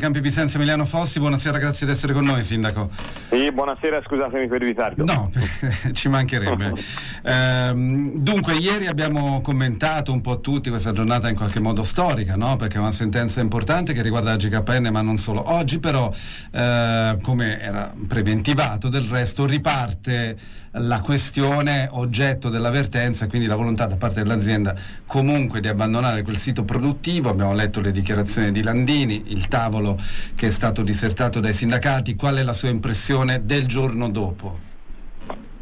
Campi Vicenza Emiliano Fossi, buonasera, grazie di essere con noi Sindaco. Sì, buonasera, scusatemi per il ritardo. No, ci mancherebbe. ehm, dunque, ieri abbiamo commentato un po' tutti questa giornata in qualche modo storica, no? perché è una sentenza importante che riguarda la GKN, ma non solo. Oggi però, eh, come era preventivato del resto, riparte la questione oggetto dell'avvertenza, quindi la volontà da parte dell'azienda comunque di abbandonare quel sito produttivo. Abbiamo letto le dichiarazioni di Landini, il tavolo che è stato disertato dai sindacati, qual è la sua impressione del giorno dopo?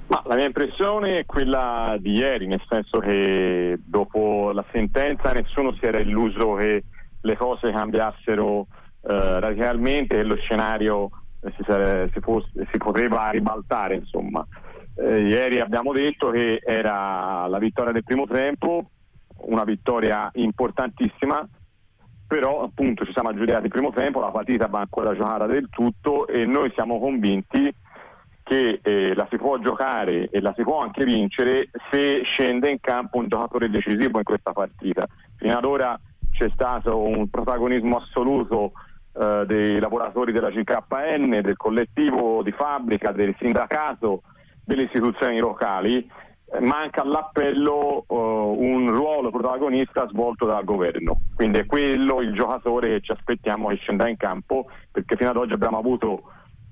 Ma la mia impressione è quella di ieri, nel senso che dopo la sentenza nessuno si era illuso che le cose cambiassero eh, radicalmente e lo scenario eh, si, sare- si, fosse, si, poteva ribaltare. Eh, ieri abbiamo detto che era la vittoria del primo tempo, una vittoria importantissima però appunto ci siamo aggiudicati il primo tempo, la partita va ancora giocata del tutto e noi siamo convinti che eh, la si può giocare e la si può anche vincere se scende in campo un giocatore decisivo in questa partita. Fino ad ora c'è stato un protagonismo assoluto eh, dei lavoratori della CKN, del collettivo di fabbrica, del sindacato, delle istituzioni locali manca all'appello uh, un ruolo protagonista svolto dal governo. Quindi è quello il giocatore che ci aspettiamo che scenda in campo, perché fino ad oggi abbiamo avuto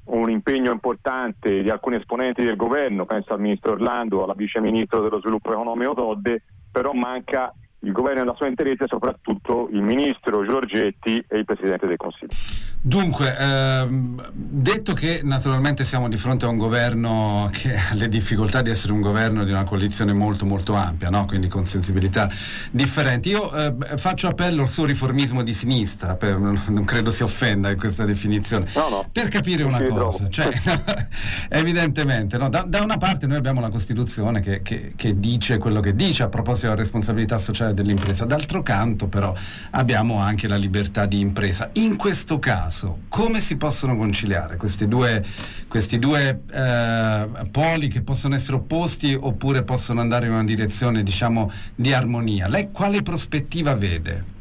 un impegno importante di alcuni esponenti del governo, penso al ministro Orlando, alla vice ministro dello sviluppo economico Todde, però manca il governo nella sua interezza e soprattutto il ministro Giorgetti e il presidente del Consiglio. Dunque, ehm, detto che naturalmente siamo di fronte a un governo che ha le difficoltà di essere un governo di una coalizione molto molto ampia, no? quindi con sensibilità differenti, io eh, faccio appello al suo riformismo di sinistra, per, non credo si offenda in questa definizione, no, no. per capire una cosa, cioè, evidentemente no? da, da, una parte noi abbiamo la Costituzione che, che, che dice quello che dice a proposito della responsabilità sociale dell'impresa. D'altro canto però abbiamo anche la libertà di impresa. In questo caso come si possono conciliare questi due, questi due eh, poli che possono essere opposti oppure possono andare in una direzione diciamo di armonia? Lei quale prospettiva vede?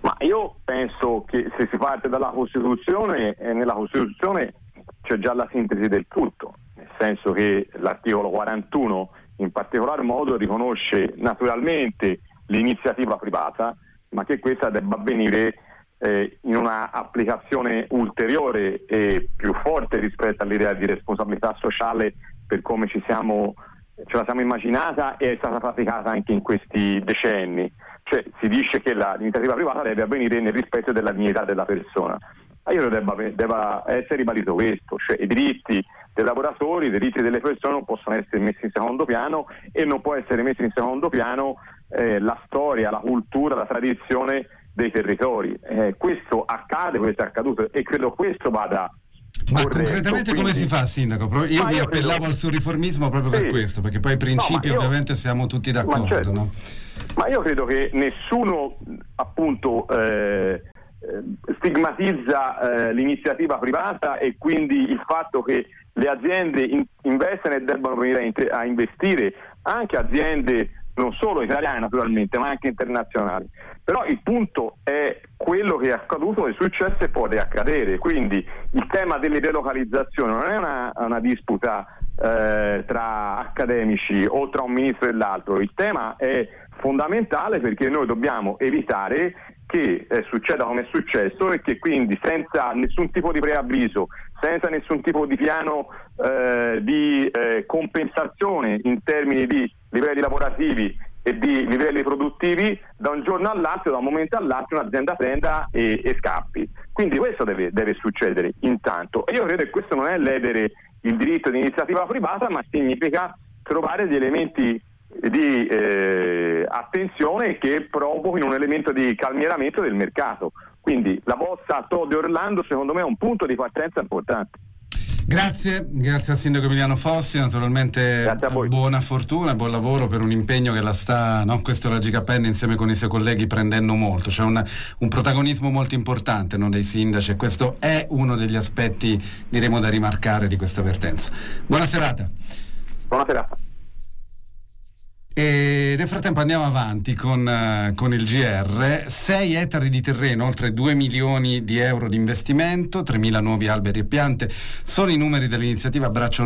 Ma io penso che se si parte dalla Costituzione, eh, nella Costituzione c'è già la sintesi del tutto, nel senso che l'articolo 41 in particolar modo riconosce naturalmente l'iniziativa privata, ma che questa debba avvenire eh, in una applicazione ulteriore e più forte rispetto all'idea di responsabilità sociale per come ci siamo, ce la siamo immaginata e è stata praticata anche in questi decenni. Cioè si dice che la, l'iniziativa privata deve avvenire nel rispetto della dignità della persona. Ma io debba, debba essere ribadito questo, cioè i diritti dei lavoratori, i diritti delle persone non possono essere messi in secondo piano e non può essere messo in secondo piano eh, la storia, la cultura, la tradizione dei territori. Eh, questo accade, questo è accaduto e credo questo vada ma Corretto, concretamente quindi... come si fa, Sindaco? Io mi appellavo credo... al suo riformismo proprio sì. per questo, perché poi i principi no, io... ovviamente siamo tutti d'accordo. Ma, certo. no? ma, io credo che nessuno appunto eh, stigmatizza eh, l'iniziativa privata e quindi il fatto che le aziende in, investano e debbano venire a, a investire, anche aziende non solo italiane naturalmente, ma anche internazionali. Però il punto è quello che è accaduto, è successo e può accadere. Quindi il tema delle delocalizzazioni non è una, una disputa eh, tra accademici o tra un ministro e l'altro, il tema è fondamentale perché noi dobbiamo evitare che eh, succeda come è successo e che quindi senza nessun tipo di preavviso, senza nessun tipo di piano eh, di eh, compensazione in termini di livelli lavorativi e di livelli produttivi, da un giorno all'altro, da un momento all'altro, un'azienda prenda e, e scappi. Quindi questo deve, deve, succedere intanto. E io credo che questo non è ledere il diritto di iniziativa privata, ma significa trovare degli elementi di eh, attenzione che provochino un elemento di calmieramento del mercato. Quindi la bozza Todd Orlando secondo me è un punto di partenza importante. Grazie, grazie al sindaco Emiliano Fossi, naturalmente buona fortuna, buon lavoro per un impegno che la sta, no? questo la GKN insieme con i suoi colleghi prendendo molto, c'è un, un protagonismo molto importante no? dei sindaci e questo è uno degli aspetti diremo da rimarcare di questa vertenza. Buona serata. Buona serata. E nel frattempo andiamo avanti con, uh, con, il GR, 6 ettari di terreno, oltre 2 milioni di euro di investimento, 3.000 nuovi alberi e piante, sono i numeri dell'iniziativa Braccio